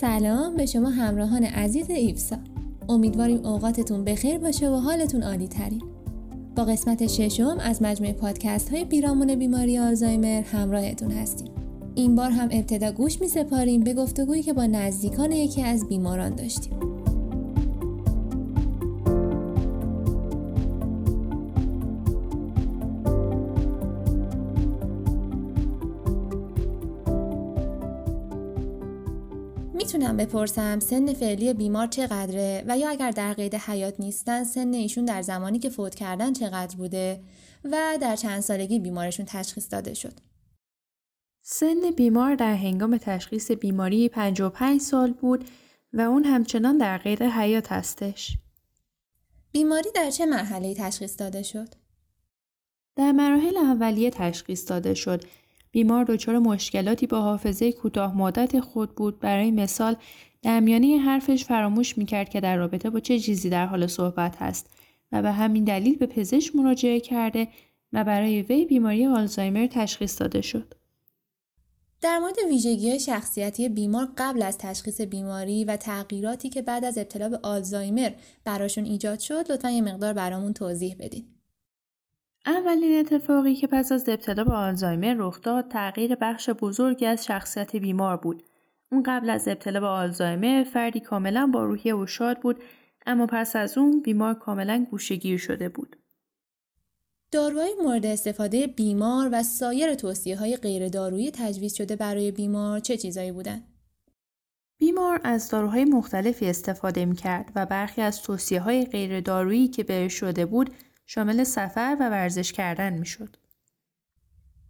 سلام به شما همراهان عزیز ایفسا. امیدواریم اوقاتتون بخیر باشه و حالتون عالی ترین با قسمت ششم از مجموعه پادکست های بیرامون بیماری آلزایمر همراهتون هستیم. این بار هم ابتدا گوش می سپاریم به گفتگویی که با نزدیکان یکی از بیماران داشتیم. می‌تونم بپرسم سن فعلی بیمار چقدره و یا اگر در قید حیات نیستن سن ایشون در زمانی که فوت کردن چقدر بوده و در چند سالگی بیمارشون تشخیص داده شد. سن بیمار در هنگام تشخیص بیماری 55 سال بود و اون همچنان در قید حیات هستش. بیماری در چه مرحله تشخیص داده شد؟ در مراحل اولیه تشخیص داده شد بیمار دچار مشکلاتی با حافظه کوتاه مدت خود بود برای مثال در میانه حرفش فراموش می‌کرد که در رابطه با چه چیزی در حال صحبت هست و به همین دلیل به پزشک مراجعه کرده و برای وی بیماری آلزایمر تشخیص داده شد. در مورد ویژگی شخصیتی بیمار قبل از تشخیص بیماری و تغییراتی که بعد از ابتلا به آلزایمر براشون ایجاد شد لطفا یه مقدار برامون توضیح بدید. اولین اتفاقی که پس از ابتلا به آلزایمر رخ داد تغییر بخش بزرگی از شخصیت بیمار بود. اون قبل از ابتلا به آلزایمر فردی کاملا با روحیه و شاد بود اما پس از اون بیمار کاملا گوشگیر شده بود. داروهای مورد استفاده بیمار و سایر توصیه های غیر دارویی تجویز شده برای بیمار چه چیزایی بودند؟ بیمار از داروهای مختلفی استفاده می کرد و برخی از توصیه های غیر دارویی که بهش شده بود شامل سفر و ورزش کردن می‌شد.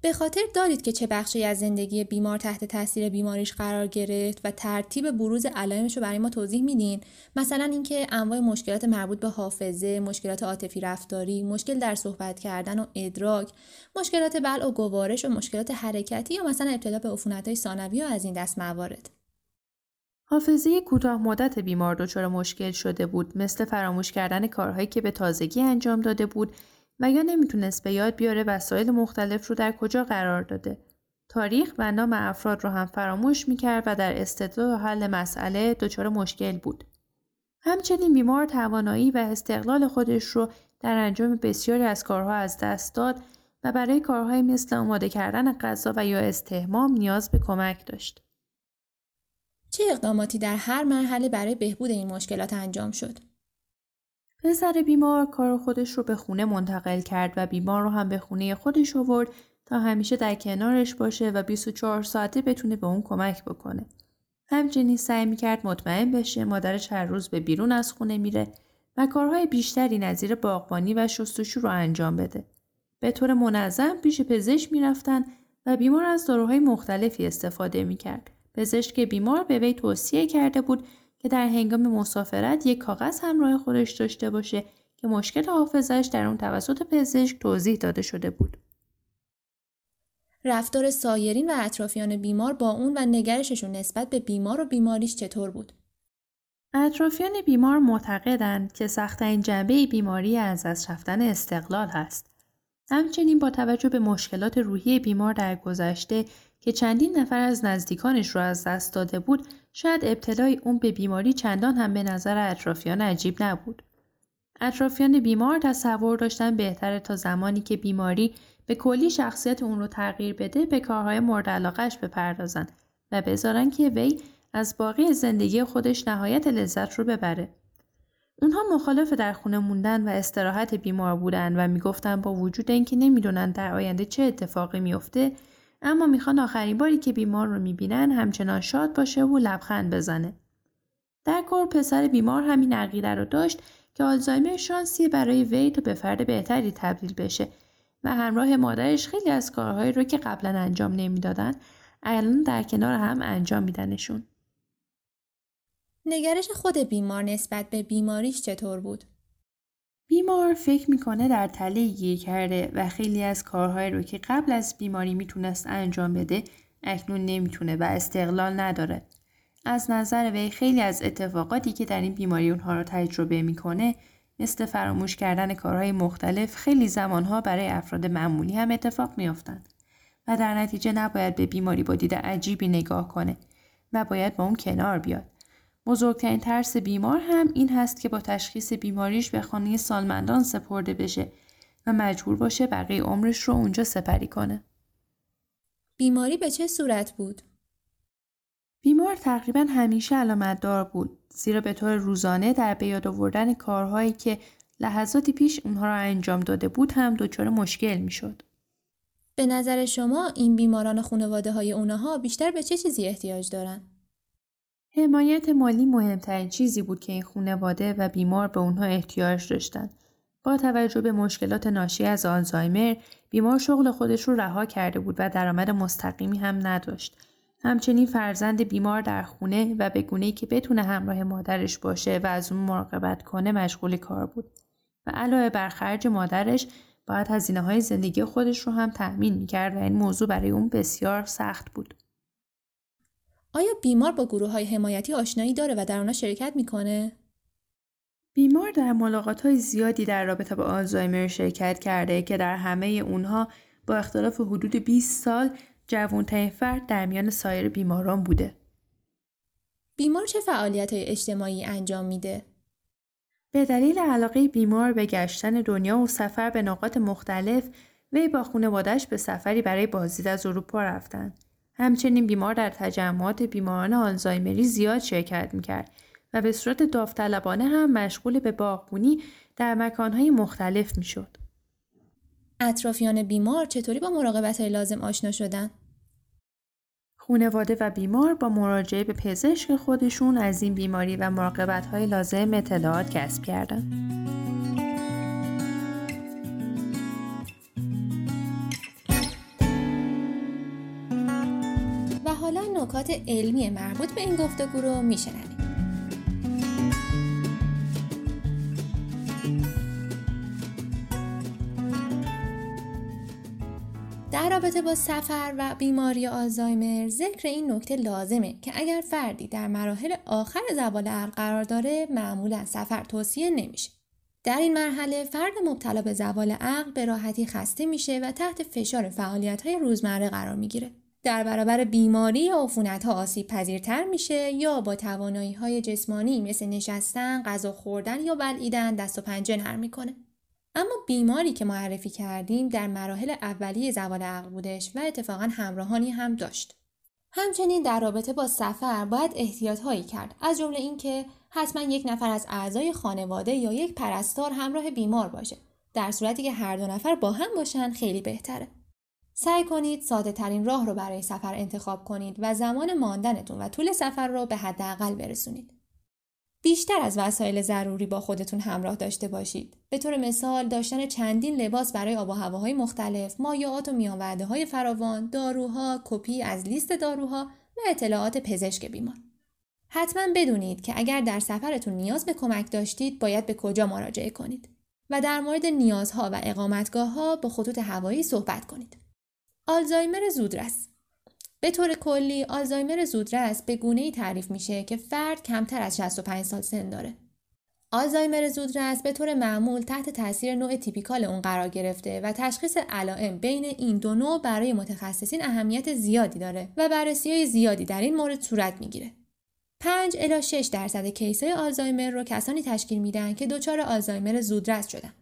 به خاطر دارید که چه بخشی از زندگی بیمار تحت تاثیر بیماریش قرار گرفت و ترتیب بروز علائمش رو برای ما توضیح میدین مثلا اینکه انواع مشکلات مربوط به حافظه مشکلات عاطفی رفتاری مشکل در صحبت کردن و ادراک مشکلات بلع و گوارش و مشکلات حرکتی یا مثلا ابتلا به عفونت‌های ثانوی و از این دست موارد حافظه کوتاه مدت بیمار دچار مشکل شده بود مثل فراموش کردن کارهایی که به تازگی انجام داده بود و یا نمی‌تونست به یاد بیاره وسایل مختلف رو در کجا قرار داده. تاریخ و نام افراد رو هم فراموش می‌کرد و در استدلال حل مسئله دچار مشکل بود. همچنین بیمار توانایی و استقلال خودش رو در انجام بسیاری از کارها از دست داد و برای کارهایی مثل آماده کردن غذا و یا استهمام نیاز به کمک داشت. چه اقداماتی در هر مرحله برای بهبود این مشکلات انجام شد؟ پسر بیمار کار خودش رو به خونه منتقل کرد و بیمار رو هم به خونه خودش آورد تا همیشه در کنارش باشه و 24 ساعته بتونه به اون کمک بکنه. همچنین سعی می‌کرد مطمئن بشه مادرش هر روز به بیرون از خونه میره و کارهای بیشتری نظیر باغبانی و شستشو رو انجام بده. به طور منظم پیش پزشک می‌رفتن و بیمار از داروهای مختلفی استفاده می‌کرد. پزشک بیمار به وی توصیه کرده بود که در هنگام مسافرت یک کاغذ همراه خودش داشته باشه که مشکل حافظش در اون توسط پزشک توضیح داده شده بود. رفتار سایرین و اطرافیان بیمار با اون و نگرششون نسبت به بیمار و بیماریش چطور بود؟ اطرافیان بیمار معتقدند که سختترین جنبه بیماری از دست رفتن استقلال هست. همچنین با توجه به مشکلات روحی بیمار در گذشته که چندین نفر از نزدیکانش را از دست داده بود شاید ابتلای اون به بیماری چندان هم به نظر اطرافیان عجیب نبود. اطرافیان بیمار تصور داشتن بهتره تا زمانی که بیماری به کلی شخصیت اون رو تغییر بده به کارهای مورد علاقش بپردازن و بذارن که وی از باقی زندگی خودش نهایت لذت رو ببره. اونها مخالف در خونه موندن و استراحت بیمار بودن و می‌گفتن با وجود اینکه نمی‌دونن در آینده چه اتفاقی میفته اما می‌خوان آخرین باری که بیمار رو می‌بینن همچنان شاد باشه و لبخند بزنه. در کار پسر بیمار همین عقیده رو داشت که آلزایمر شانسی برای وی تا به فرد بهتری تبدیل بشه و همراه مادرش خیلی از کارهایی رو که قبلا انجام نمی‌دادن الان در کنار هم انجام میدنشون. نگرش خود بیمار نسبت به بیماریش چطور بود؟ بیمار فکر می‌کنه در تله گیر کرده و خیلی از کارهایی رو که قبل از بیماری می‌تونست انجام بده اکنون نمی‌تونه و استقلال نداره. از نظر وی خیلی از اتفاقاتی که در این بیماری اونها رو تجربه می‌کنه مثل فراموش کردن کارهای مختلف خیلی زمانها برای افراد معمولی هم اتفاق میافتند و در نتیجه نباید به بیماری با دید عجیبی نگاه کنه و باید با اون کنار بیاد. بزرگترین ترس بیمار هم این هست که با تشخیص بیماریش به خانه سالمندان سپرده بشه و مجبور باشه بقیه عمرش رو اونجا سپری کنه. بیماری به چه صورت بود؟ بیمار تقریبا همیشه علامت دار بود زیرا به طور روزانه در به یاد آوردن کارهایی که لحظاتی پیش اونها را انجام داده بود هم دچار مشکل می‌شد. به نظر شما این بیماران خانواده های اونها بیشتر به چه چیزی احتیاج دارن؟ حمایت مالی مهمترین چیزی بود که این خانواده و بیمار به اونها احتیاج داشتند. با توجه به مشکلات ناشی از آلزایمر، بیمار شغل خودش رو رها کرده بود و درآمد مستقیمی هم نداشت. همچنین فرزند بیمار در خونه و به گونه‌ای که بتونه همراه مادرش باشه و از اون مراقبت کنه مشغول کار بود و علاوه بر خرج مادرش باید هزینه های زندگی خودش رو هم تأمین می‌کرد و این موضوع برای اون بسیار سخت بود. آیا بیمار با گروه های حمایتی آشنایی داره و در اونا شرکت می‌کنه؟ بیمار در ملاقات های زیادی در رابطه با آلزایمر شرکت کرده که در همه اونها با اختلاف حدود 20 سال جوانترین فرد در میان سایر بیماران بوده. بیمار چه فعالیت های اجتماعی انجام میده؟ به دلیل علاقه بیمار به گشتن دنیا و سفر به نقاط مختلف وی با خانوادش به سفری برای بازدید از اروپا رفتن. همچنین بیمار در تجمعات بیماران آلزایمری زیاد شرکت می‌کرد و به صورت داوطلبانه هم مشغول به باغبونی در مکانهای مختلف می‌شد. اطرافیان بیمار چطوری با مراقبت های لازم آشنا شدن؟ خونواده و بیمار با مراجعه به پزشک خودشون از این بیماری و مراقبت های لازم اطلاعات کسب کردن. نکات علمی مربوط به این گفتگو رو میشنویم. در رابطه با سفر و بیماری آلزایمر ذکر این نکته لازمه که اگر فردی در مراحل آخر زوال عقل قرار داره معمولا سفر توصیه نمیشه. در این مرحله فرد مبتلا به زوال عقل به راحتی خسته میشه و تحت فشار فعالیت های روزمره قرار می‌گیره. در برابر بیماری یا عفونت ها آسیب پذیرتر میشه یا با توانایی های جسمانی مثل نشستن، غذا خوردن یا بلعیدن دست و پنجه نرم می‌کنه. اما بیماری که معرفی کردیم در مراحل اولیه زوال عقل بودش و اتفاقا همراهانی هم داشت. همچنین در رابطه با سفر باید احتیاط هایی کرد از جمله اینکه حتما یک نفر از اعضای خانواده یا یک پرستار همراه بیمار باشه در صورتی که هر دو نفر با هم باشن خیلی بهتره سعی کنید ساده ترین راه رو برای سفر انتخاب کنید و زمان ماندنتون و طول سفر رو به حداقل برسونید بیشتر از وسایل ضروری با خودتون همراه داشته باشید. به طور مثال داشتن چندین لباس برای آب و هواهای مختلف، مایعات و میان های فراوان، داروها، کپی از لیست داروها و اطلاعات پزشک بیمار. حتما بدونید که اگر در سفرتون نیاز به کمک داشتید باید به کجا مراجعه کنید و در مورد نیازها و اقامتگاه ها با خطوط هوایی صحبت کنید. آلزایمر زودرس به طور کلی آلزایمر زودرس به گونه ای تعریف میشه که فرد کمتر از 65 سال سن داره. آلزایمر زودرس به طور معمول تحت تاثیر نوع تیپیکال اون قرار گرفته و تشخیص علائم بین این دو نوع برای متخصصین اهمیت زیادی داره و بررسی های زیادی در این مورد صورت می‌گیره. 5 الی 6 درصد کیس های آلزایمر رو کسانی تشکیل میدن که دچار آلزایمر زودرس شدن.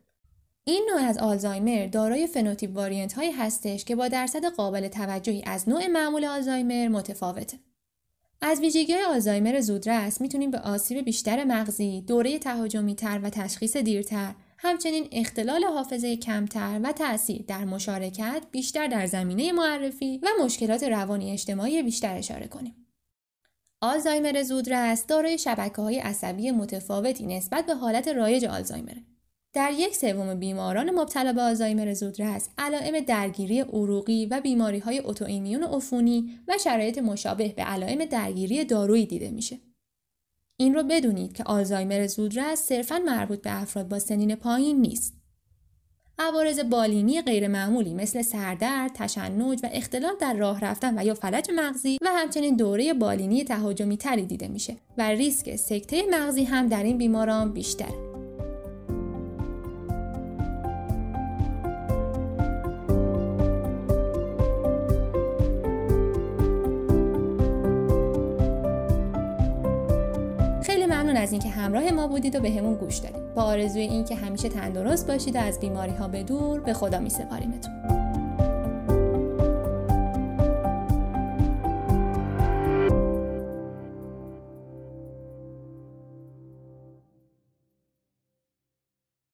این نوع از آلزایمر دارای فنوتیپ واریانت هایی هستش که با درصد قابل توجهی از نوع معمول آلزایمر متفاوته. از ویژگی آلزایمر زودرس می‌تونیم به آسیب بیشتر مغزی، دوره تهاجمی تر و تشخیص دیرتر، همچنین اختلال حافظه کمتر و تاثیر در مشارکت بیشتر در زمینه معرفی و مشکلات روانی اجتماعی بیشتر اشاره کنیم. آلزایمر زودرس دارای شبکه های عصبی متفاوتی نسبت به حالت رایج آلزایمره. در یک سوم بیماران مبتلا به آلزایمر زودرس علائم درگیری عروقی و بیماری های اتوایمیون عفونی و شرایط مشابه به علائم درگیری دارویی دیده میشه. این رو بدونید که آلزایمر زودرس صرفا مربوط به افراد با سنین پایین نیست. عوارض بالینی غیرمعمولی مثل سردرد، تشنج و اختلال در راه رفتن و یا فلج مغزی و همچنین دوره بالینی تهاجمی تری دیده میشه و ریسک سکته مغزی هم در این بیماران بیشتره. ممنون از اینکه همراه ما بودید و به گوش دادید. با آرزوی اینکه همیشه تندرست باشید و از بیماری ها به دور به خدا می سپاریمتون